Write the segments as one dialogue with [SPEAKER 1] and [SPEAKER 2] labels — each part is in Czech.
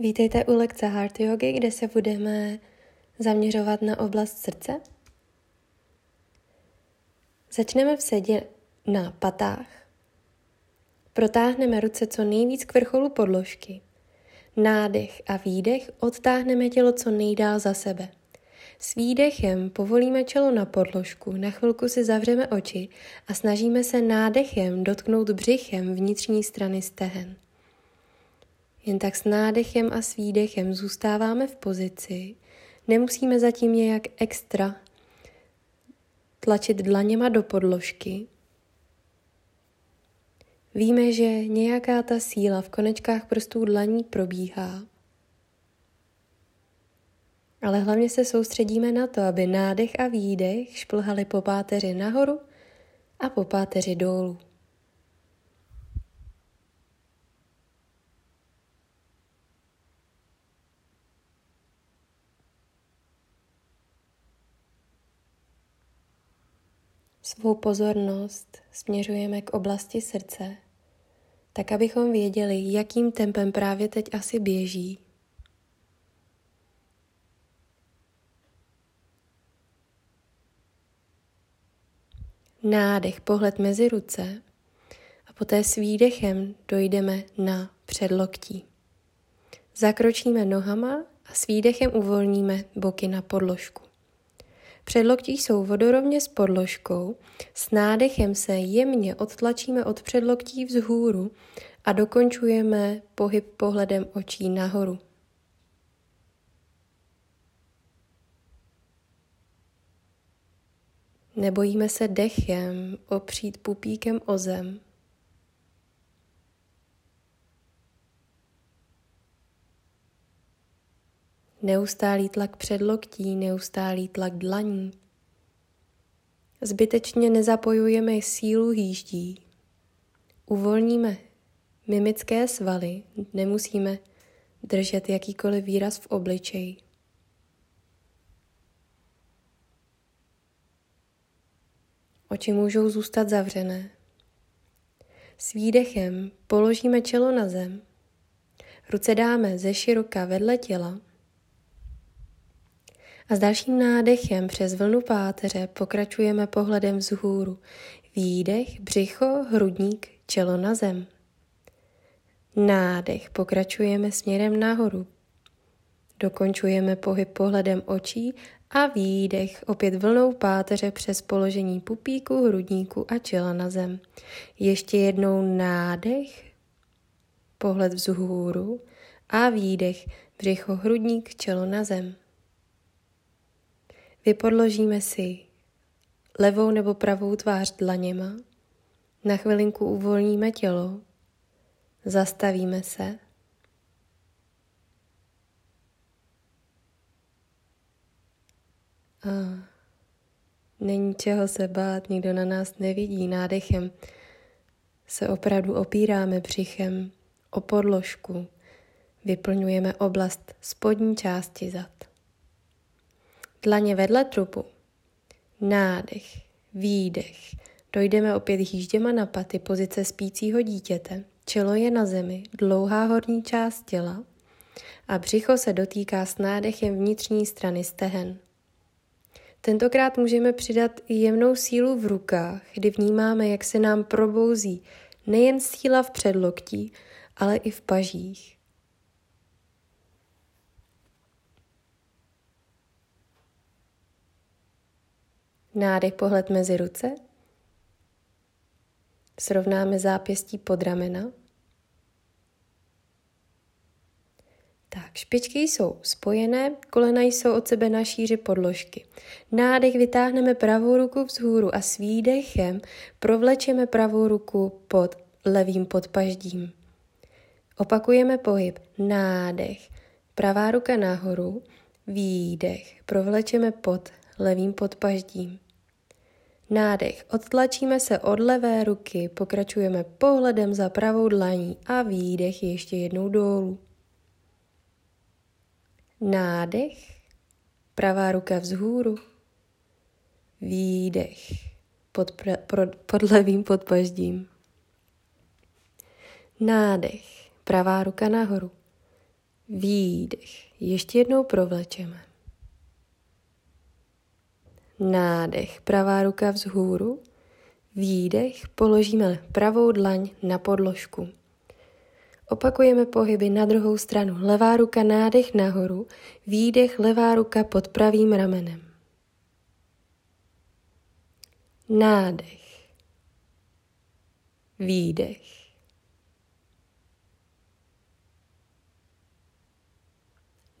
[SPEAKER 1] Vítejte u lekce Heart Yogi, kde se budeme zaměřovat na oblast srdce. Začneme v sedě na patách. Protáhneme ruce co nejvíc k vrcholu podložky. Nádech a výdech odtáhneme tělo co nejdál za sebe. S výdechem povolíme čelo na podložku, na chvilku si zavřeme oči a snažíme se nádechem dotknout břichem vnitřní strany stehen. Jen tak s nádechem a s výdechem zůstáváme v pozici. Nemusíme zatím nějak extra tlačit dlaněma do podložky. Víme, že nějaká ta síla v konečkách prstů dlaní probíhá. Ale hlavně se soustředíme na to, aby nádech a výdech šplhali po páteři nahoru a po páteři dolů. Svou pozornost směřujeme k oblasti srdce, tak abychom věděli, jakým tempem právě teď asi běží. Nádech, pohled mezi ruce a poté s výdechem dojdeme na předloktí. Zakročíme nohama a s výdechem uvolníme boky na podložku. Předloktí jsou vodorovně s podložkou, s nádechem se jemně odtlačíme od předloktí vzhůru a dokončujeme pohyb pohledem očí nahoru. Nebojíme se dechem opřít pupíkem o zem. Neustálý tlak předloktí, neustálý tlak dlaní. Zbytečně nezapojujeme sílu hýždí. Uvolníme mimické svaly, nemusíme držet jakýkoliv výraz v obličeji. Oči můžou zůstat zavřené. S výdechem položíme čelo na zem. Ruce dáme ze široka vedle těla a s dalším nádechem přes vlnu páteře pokračujeme pohledem vzhůru. Výdech, břicho, hrudník, čelo na zem. Nádech, pokračujeme směrem nahoru. Dokončujeme pohyb pohledem očí a výdech opět vlnou páteře přes položení pupíku, hrudníku a čela na zem. Ještě jednou nádech, pohled vzhůru a výdech, břicho, hrudník, čelo na zem. Vypodložíme si levou nebo pravou tvář dlaněma, na chvilinku uvolníme tělo, zastavíme se. A není čeho se bát, nikdo na nás nevidí. Nádechem se opravdu opíráme břichem o podložku, vyplňujeme oblast spodní části zad. Dlaně vedle trupu. Nádech, výdech. Dojdeme opět hýžděma na paty pozice spícího dítěte. Čelo je na zemi, dlouhá horní část těla a břicho se dotýká s nádechem vnitřní strany stehen. Tentokrát můžeme přidat jemnou sílu v rukách, kdy vnímáme, jak se nám probouzí nejen síla v předloktí, ale i v pažích. Nádech pohled mezi ruce. Srovnáme zápěstí pod ramena. Tak, špičky jsou spojené, kolena jsou od sebe na šíři podložky. Nádech vytáhneme pravou ruku vzhůru a s výdechem provlečeme pravou ruku pod levým podpaždím. Opakujeme pohyb. Nádech, pravá ruka nahoru, výdech, provlečeme pod levým podpaždím. Nádech. Odtlačíme se od levé ruky, pokračujeme pohledem za pravou dlaní a výdech ještě jednou dolů. Nádech. Pravá ruka vzhůru. Výdech pod, pra, pro, pod levým podpaždím. Nádech. Pravá ruka nahoru. Výdech. Ještě jednou provlečeme. Nádech, pravá ruka vzhůru. Výdech, položíme pravou dlaň na podložku. Opakujeme pohyby na druhou stranu. Levá ruka nádech nahoru, výdech, levá ruka pod pravým ramenem. Nádech. Výdech.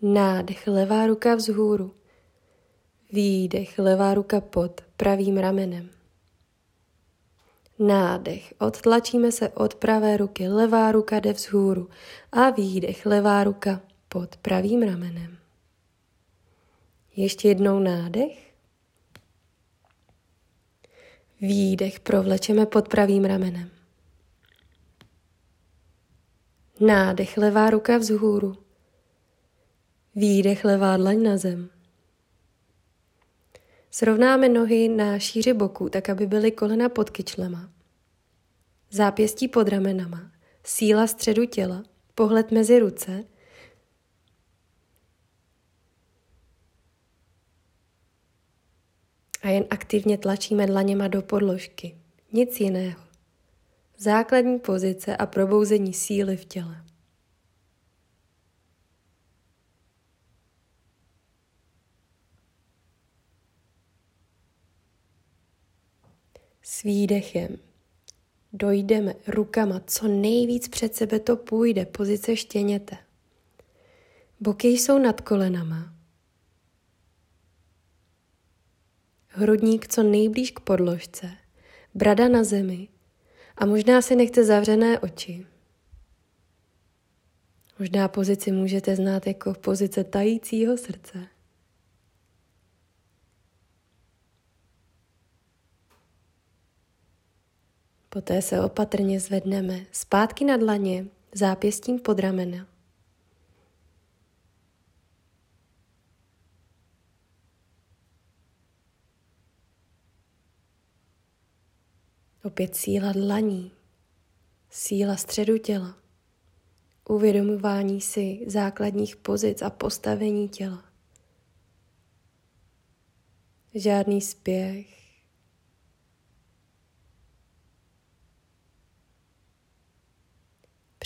[SPEAKER 1] Nádech, levá ruka vzhůru. Výdech, levá ruka pod pravým ramenem. Nádech, odtlačíme se od pravé ruky, levá ruka jde vzhůru a výdech, levá ruka pod pravým ramenem. Ještě jednou nádech. Výdech provlečeme pod pravým ramenem. Nádech, levá ruka vzhůru. Výdech, levá dlaň na zem. Srovnáme nohy na šíři boku, tak aby byly kolena pod kyčlema. Zápěstí pod ramenama, síla středu těla, pohled mezi ruce, a jen aktivně tlačíme dlaněma do podložky. Nic jiného. Základní pozice a probouzení síly v těle. S výdechem dojdeme rukama co nejvíc před sebe to půjde, pozice štěněte. Boky jsou nad kolenama. Hrudník co nejblíž k podložce, brada na zemi a možná si nechte zavřené oči. Možná pozici můžete znát jako pozice tajícího srdce. Poté se opatrně zvedneme zpátky na dlaně, zápěstím pod ramena. Opět síla dlaní, síla středu těla, uvědomování si základních pozic a postavení těla. Žádný spěch,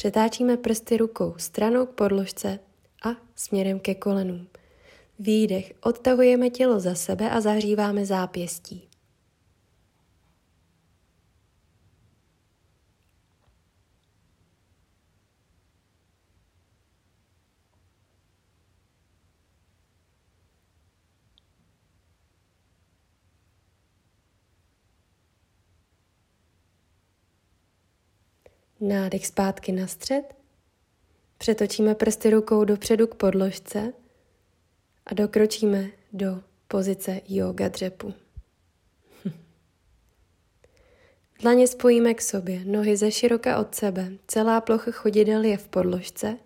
[SPEAKER 1] Přetáčíme prsty rukou stranou k podložce a směrem ke kolenům. Výdech, odtahujeme tělo za sebe a zahříváme zápěstí. Nádech zpátky na střed. Přetočíme prsty rukou dopředu k podložce a dokročíme do pozice yoga dřepu. Dlaně spojíme k sobě, nohy ze široka od sebe, celá plocha chodidel je v podložce,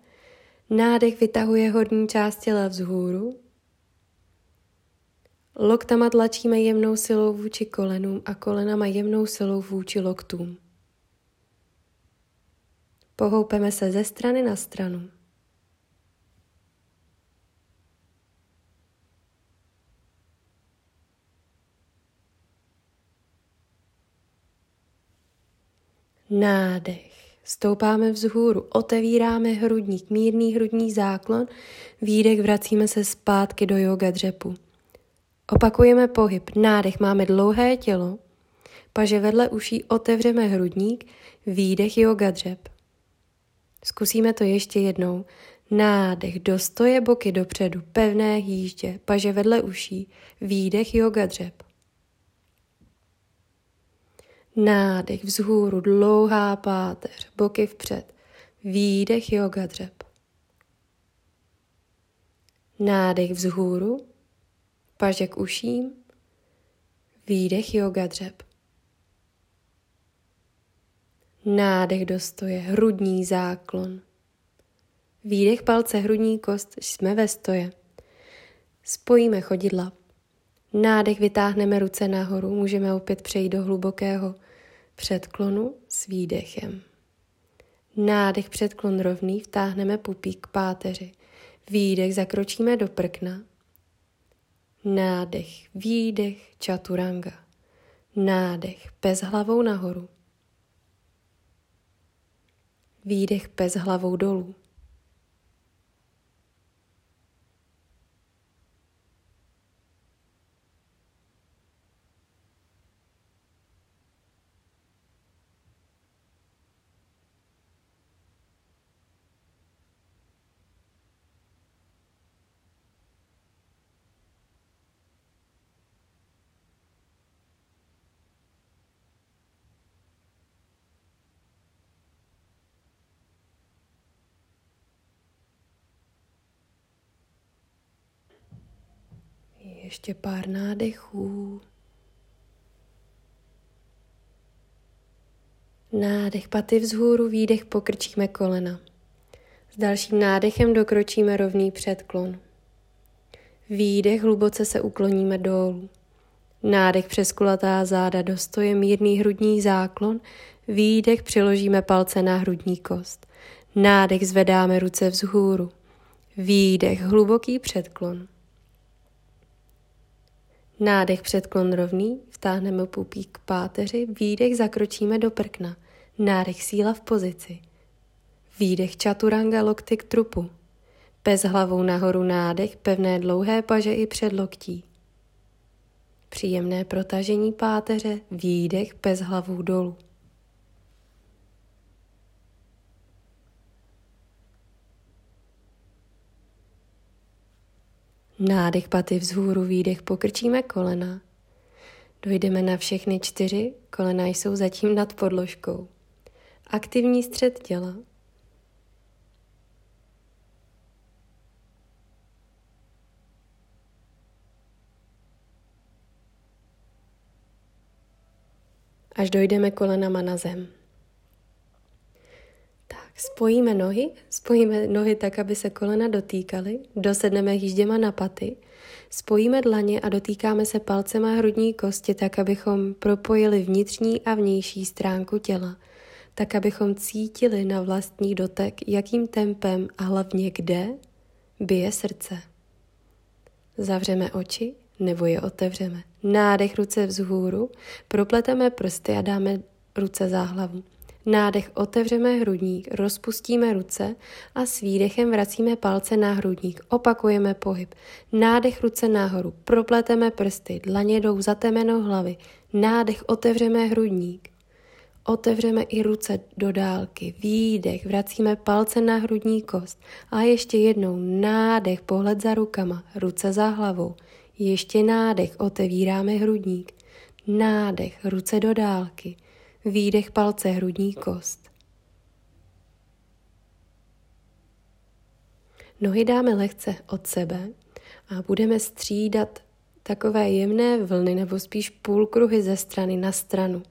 [SPEAKER 1] nádech vytahuje horní část těla vzhůru, loktama tlačíme jemnou silou vůči kolenům a kolenama jemnou silou vůči loktům. Pohoupeme se ze strany na stranu. Nádech. Stoupáme vzhůru, otevíráme hrudník, mírný hrudní záklon, výdech vracíme se zpátky do yoga dřepu. Opakujeme pohyb, nádech, máme dlouhé tělo, paže vedle uší otevřeme hrudník, výdech yoga dřep. Zkusíme to ještě jednou. Nádech, dostoje boky dopředu, pevné hýždě, paže vedle uší, výdech yoga dřep. Nádech vzhůru, dlouhá páteř, boky vpřed, výdech yoga dřep. Nádech vzhůru, paže k uším, výdech yoga dřep. Nádech do stoje, hrudní záklon. Výdech palce, hrudní kost, jsme ve stoje. Spojíme chodidla. Nádech vytáhneme ruce nahoru, můžeme opět přejít do hlubokého předklonu s výdechem. Nádech předklon rovný, vtáhneme pupík k páteři. Výdech zakročíme do prkna. Nádech, výdech, čaturanga. Nádech, pes hlavou nahoru. Výdech, pes hlavou dolů. Ještě pár nádechů. Nádech paty vzhůru, výdech pokrčíme kolena. S dalším nádechem dokročíme rovný předklon. Výdech hluboce se ukloníme dolů. Nádech přes kulatá záda dostoje mírný hrudní záklon, výdech přiložíme palce na hrudní kost. Nádech zvedáme ruce vzhůru. Výdech hluboký předklon. Nádech předklon rovný, vtáhneme pupík k páteři, výdech zakročíme do prkna. Nádech síla v pozici. Výdech čaturanga lokty k trupu. Pes hlavou nahoru nádech, pevné dlouhé paže i předloktí. Příjemné protažení páteře, výdech, pes hlavou dolů. Nádech paty vzhůru, výdech, pokrčíme kolena. Dojdeme na všechny čtyři, kolena jsou zatím nad podložkou. Aktivní střed těla. Až dojdeme kolenama na zem. Spojíme nohy, spojíme nohy tak, aby se kolena dotýkaly, dosedneme jížděma na paty, spojíme dlaně a dotýkáme se palcema hrudní kosti tak, abychom propojili vnitřní a vnější stránku těla, tak, abychom cítili na vlastní dotek, jakým tempem a hlavně kde bije srdce. Zavřeme oči nebo je otevřeme. Nádech ruce vzhůru, propleteme prsty a dáme ruce za hlavu. Nádech otevřeme hrudník, rozpustíme ruce a s výdechem vracíme palce na hrudník. Opakujeme pohyb. Nádech ruce nahoru, propleteme prsty, dlaně jdou za temenou hlavy. Nádech otevřeme hrudník. Otevřeme i ruce do dálky. Výdech, vracíme palce na hrudní kost. A ještě jednou nádech, pohled za rukama, ruce za hlavou. Ještě nádech, otevíráme hrudník. Nádech, ruce do dálky. Výdech palce hrudní kost. Nohy dáme lehce od sebe a budeme střídat takové jemné vlny nebo spíš půlkruhy ze strany na stranu.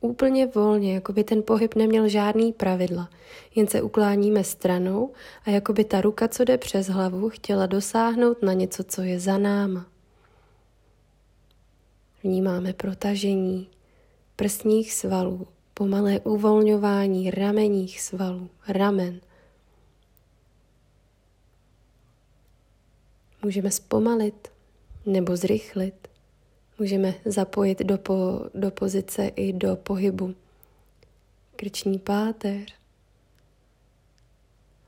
[SPEAKER 1] Úplně volně, jako by ten pohyb neměl žádný pravidla, jen se ukláníme stranou a jako by ta ruka, co jde přes hlavu, chtěla dosáhnout na něco, co je za náma. Vnímáme protažení, prsních svalů, pomalé uvolňování ramenních svalů, ramen. Můžeme zpomalit nebo zrychlit. Můžeme zapojit do, po, do pozice i do pohybu krční páteř.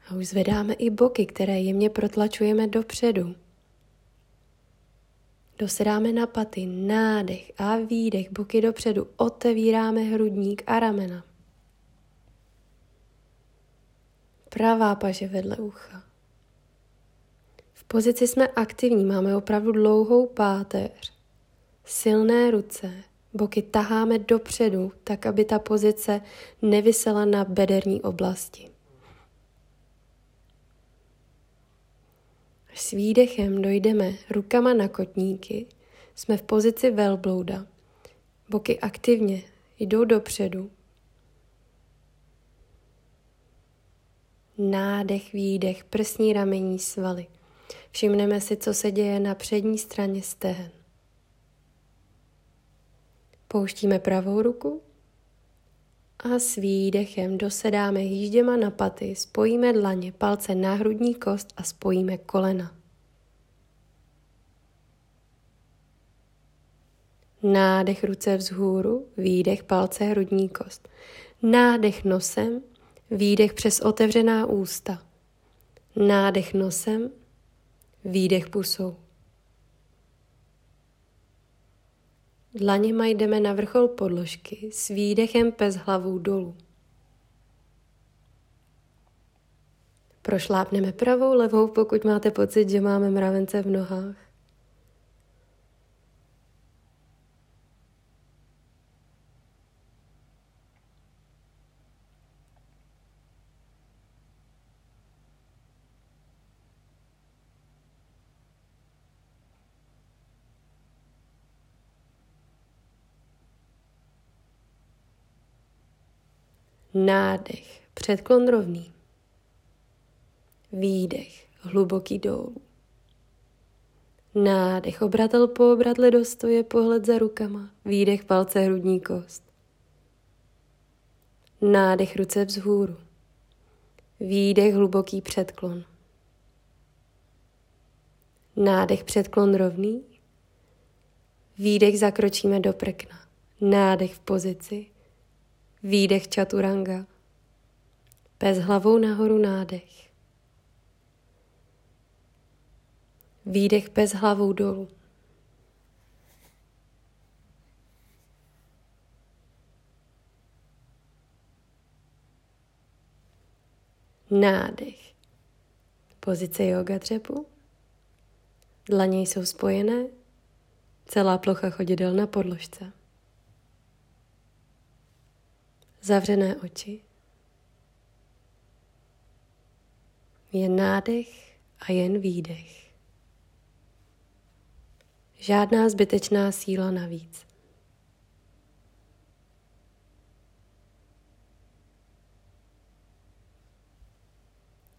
[SPEAKER 1] A už zvedáme i boky, které jemně protlačujeme dopředu. Dosedáme na paty, nádech a výdech, boky dopředu, otevíráme hrudník a ramena. Pravá paže vedle ucha. V pozici jsme aktivní, máme opravdu dlouhou páteř, silné ruce, boky taháme dopředu, tak aby ta pozice nevysela na bederní oblasti. S výdechem dojdeme rukama na kotníky, jsme v pozici velblouda. Boky aktivně jdou dopředu. Nádech, výdech, prsní ramení svaly. Všimneme si, co se děje na přední straně stehen. Pouštíme pravou ruku A s výdechem dosedáme hýžděma na paty, spojíme dlaně, palce na hrudní kost a spojíme kolena. Nádech ruce vzhůru, výdech palce hrudní kost. Nádech nosem, výdech přes otevřená ústa. Nádech nosem, výdech pusou. Dlaněma jdeme na vrchol podložky s výdechem pes hlavou dolů. Prošlápneme pravou, levou, pokud máte pocit, že máme mravence v nohách. Nádech, předklon rovný. Výdech, hluboký dolů. Nádech, obratel po obratle do stoje, pohled za rukama. Výdech, palce, hrudní kost. Nádech, ruce vzhůru. Výdech, hluboký předklon. Nádech, předklon rovný. Výdech, zakročíme do prkna. Nádech v pozici. Výdech čaturanga. Pes hlavou nahoru nádech. Výdech pes hlavou dolů. Nádech. Pozice yoga dřepu. Dlaně jsou spojené. Celá plocha chodidel na podložce. Zavřené oči. Jen nádech a jen výdech. Žádná zbytečná síla navíc.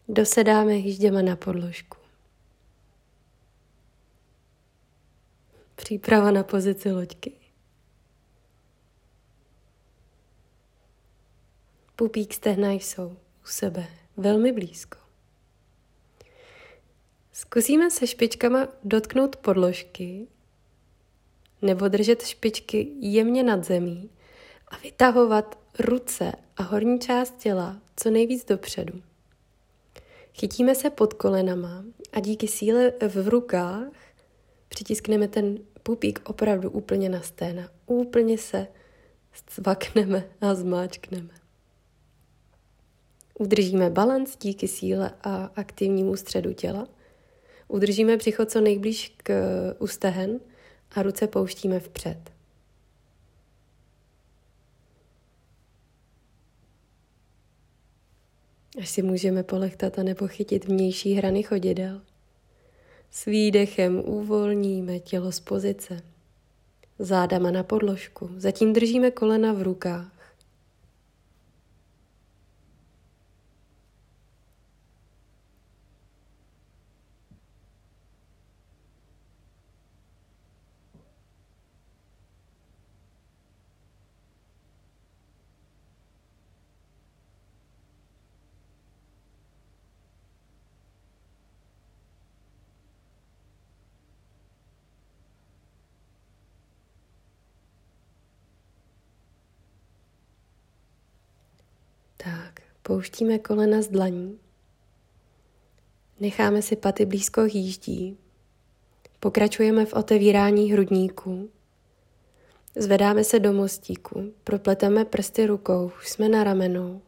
[SPEAKER 1] Dosedáme hýžděma na podložku. Příprava na pozici loďky. Pupík stehna jsou u sebe velmi blízko. Zkusíme se špičkama dotknout podložky nebo držet špičky jemně nad zemí a vytahovat ruce a horní část těla co nejvíc dopředu. Chytíme se pod kolenama a díky síle v rukách přitiskneme ten pupík opravdu úplně na sténa. Úplně se cvakneme a zmáčkneme. Udržíme balans díky síle a aktivnímu středu těla. Udržíme břicho co nejblíž k ústehen a ruce pouštíme vpřed. Až si můžeme polechtat a nebo chytit vnější hrany chodidel. S výdechem uvolníme tělo z pozice. Zádama na podložku. Zatím držíme kolena v rukách. Tak, pouštíme kolena z dlaní. Necháme si paty blízko hýždí. Pokračujeme v otevírání hrudníku. Zvedáme se do mostíku, propleteme prsty rukou, jsme na ramenou,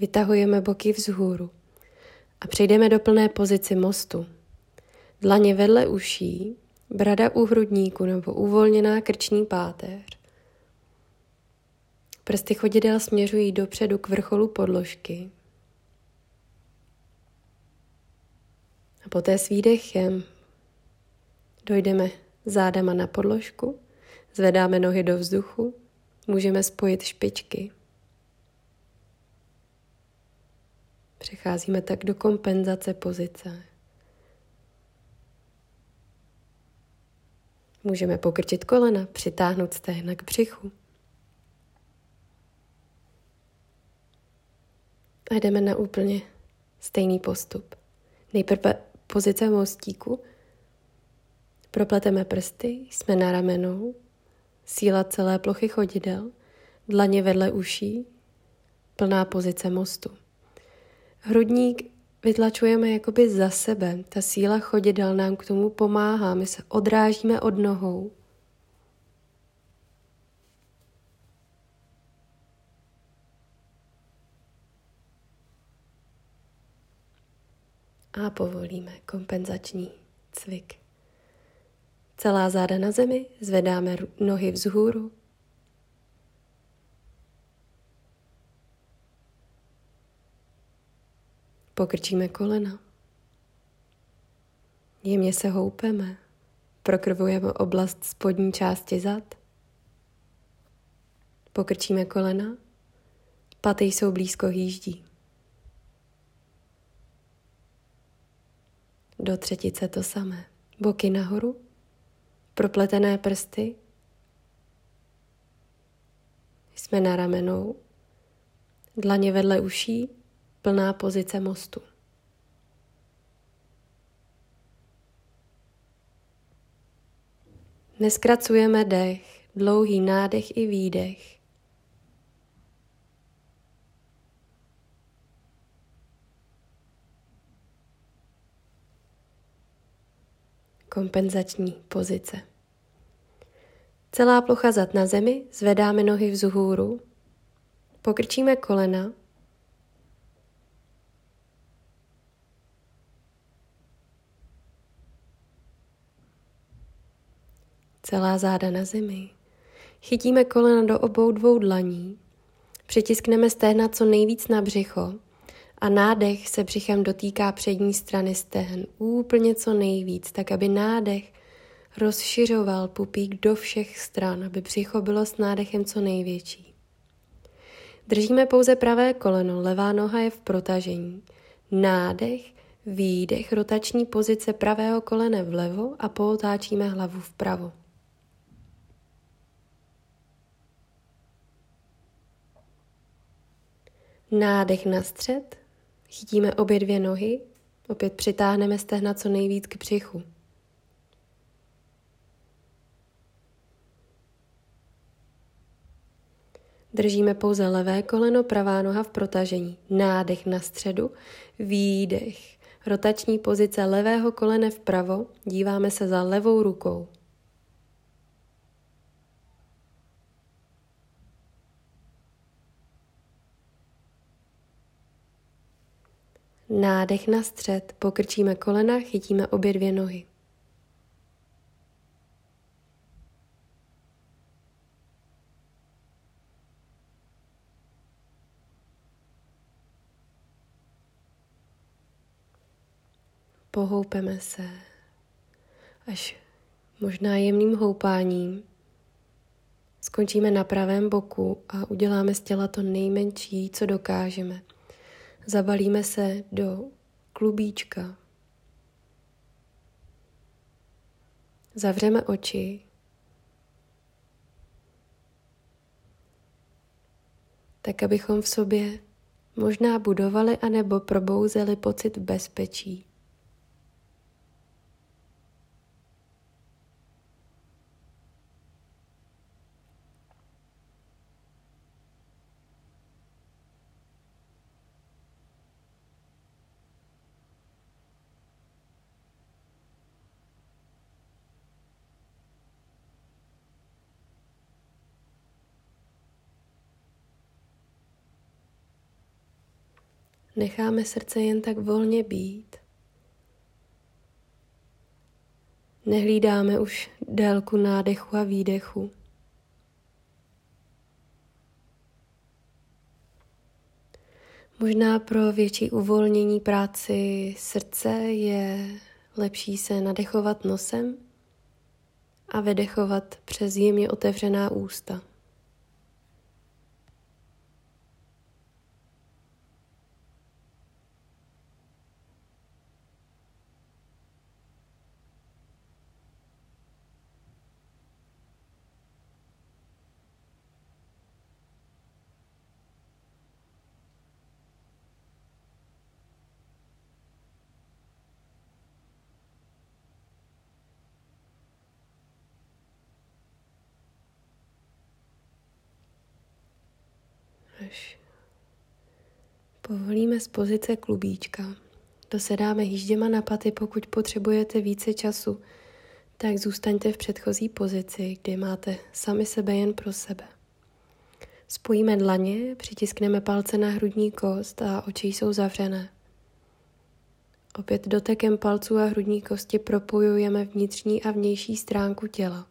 [SPEAKER 1] vytahujeme boky vzhůru a přejdeme do plné pozici mostu. Dlaně vedle uší, brada u hrudníku nebo uvolněná krční páteř. Prsty chodidel směřují dopředu k vrcholu podložky. A poté s výdechem dojdeme zádama na podložku, zvedáme nohy do vzduchu, můžeme spojit špičky. Přecházíme tak do kompenzace pozice. Můžeme pokrčit kolena, přitáhnout stehna k břichu. A jdeme na úplně stejný postup. Nejprve pozice mostíku. Propleteme prsty, jsme na ramenou, síla celé plochy chodidel, dlaně vedle uší, plná pozice mostu. Hrudník vytlačujeme jakoby za sebe. Ta síla chodidel nám k tomu pomáhá. My se odrážíme od nohou. A povolíme kompenzační cvik. Celá záda na zemi, zvedáme nohy vzhůru, Pokrčíme kolena. Jemně se houpeme. Prokrvujeme oblast spodní části zad. Pokrčíme kolena. Paty jsou blízko hýždí. Do třetice to samé. Boky nahoru. Propletené prsty. Jsme na ramenou. Dlaně vedle uší plná pozice mostu. Neskracujeme dech, dlouhý nádech i výdech. Kompenzační pozice. Celá plocha zad na zemi, zvedáme nohy vzhůru, pokrčíme kolena, celá záda na zemi. Chytíme kolena do obou dvou dlaní, přitiskneme stehna co nejvíc na břicho a nádech se břichem dotýká přední strany stehen úplně co nejvíc, tak aby nádech rozšiřoval pupík do všech stran, aby břicho bylo s nádechem co největší. Držíme pouze pravé koleno, levá noha je v protažení. Nádech, výdech, rotační pozice pravého kolene vlevo a pootáčíme hlavu vpravo. Nádech na střed, chytíme obě dvě nohy, opět přitáhneme stehna co nejvíc k břichu. Držíme pouze levé koleno, pravá noha v protažení. Nádech na středu, výdech. Rotační pozice levého kolene vpravo, díváme se za levou rukou. Nádech na střed, pokrčíme kolena, chytíme obě dvě nohy. Pohoupeme se až možná jemným houpáním. Skončíme na pravém boku a uděláme z těla to nejmenší, co dokážeme. Zabalíme se do klubíčka. Zavřeme oči. Tak, abychom v sobě možná budovali anebo probouzeli pocit bezpečí. Necháme srdce jen tak volně být. Nehlídáme už délku nádechu a výdechu. Možná pro větší uvolnění práci srdce je lepší se nadechovat nosem a vydechovat přes jemně otevřená ústa. až povolíme z pozice klubíčka. Dosedáme jížděma na paty, pokud potřebujete více času, tak zůstaňte v předchozí pozici, kdy máte sami sebe jen pro sebe. Spojíme dlaně, přitiskneme palce na hrudní kost a oči jsou zavřené. Opět dotekem palců a hrudní kosti propojujeme vnitřní a vnější stránku těla.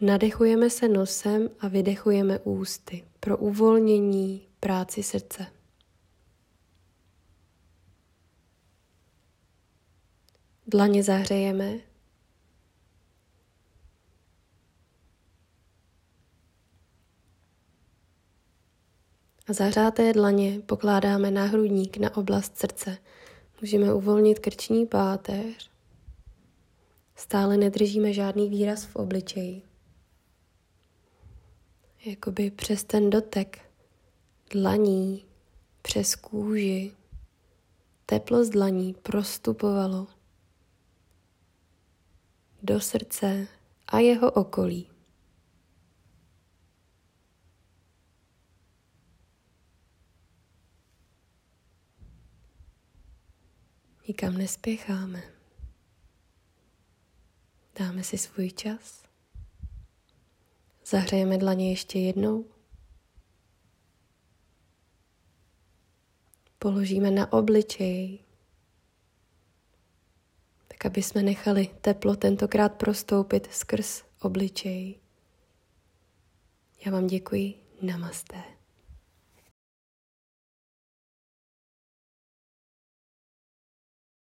[SPEAKER 1] Nadechujeme se nosem a vydechujeme ústy pro uvolnění práci srdce. Dlaně zahřejeme. A zahřáté dlaně pokládáme na hrudník, na oblast srdce. Můžeme uvolnit krční páteř. Stále nedržíme žádný výraz v obličeji. Jakoby přes ten dotek dlaní, přes kůži, teplo z dlaní prostupovalo do srdce a jeho okolí. Nikam nespěcháme. Dáme si svůj čas. Zahřejeme dlaně ještě jednou. Položíme na obličej, aby jsme nechali teplo tentokrát prostoupit skrz obličej. Já vám děkuji. Namaste.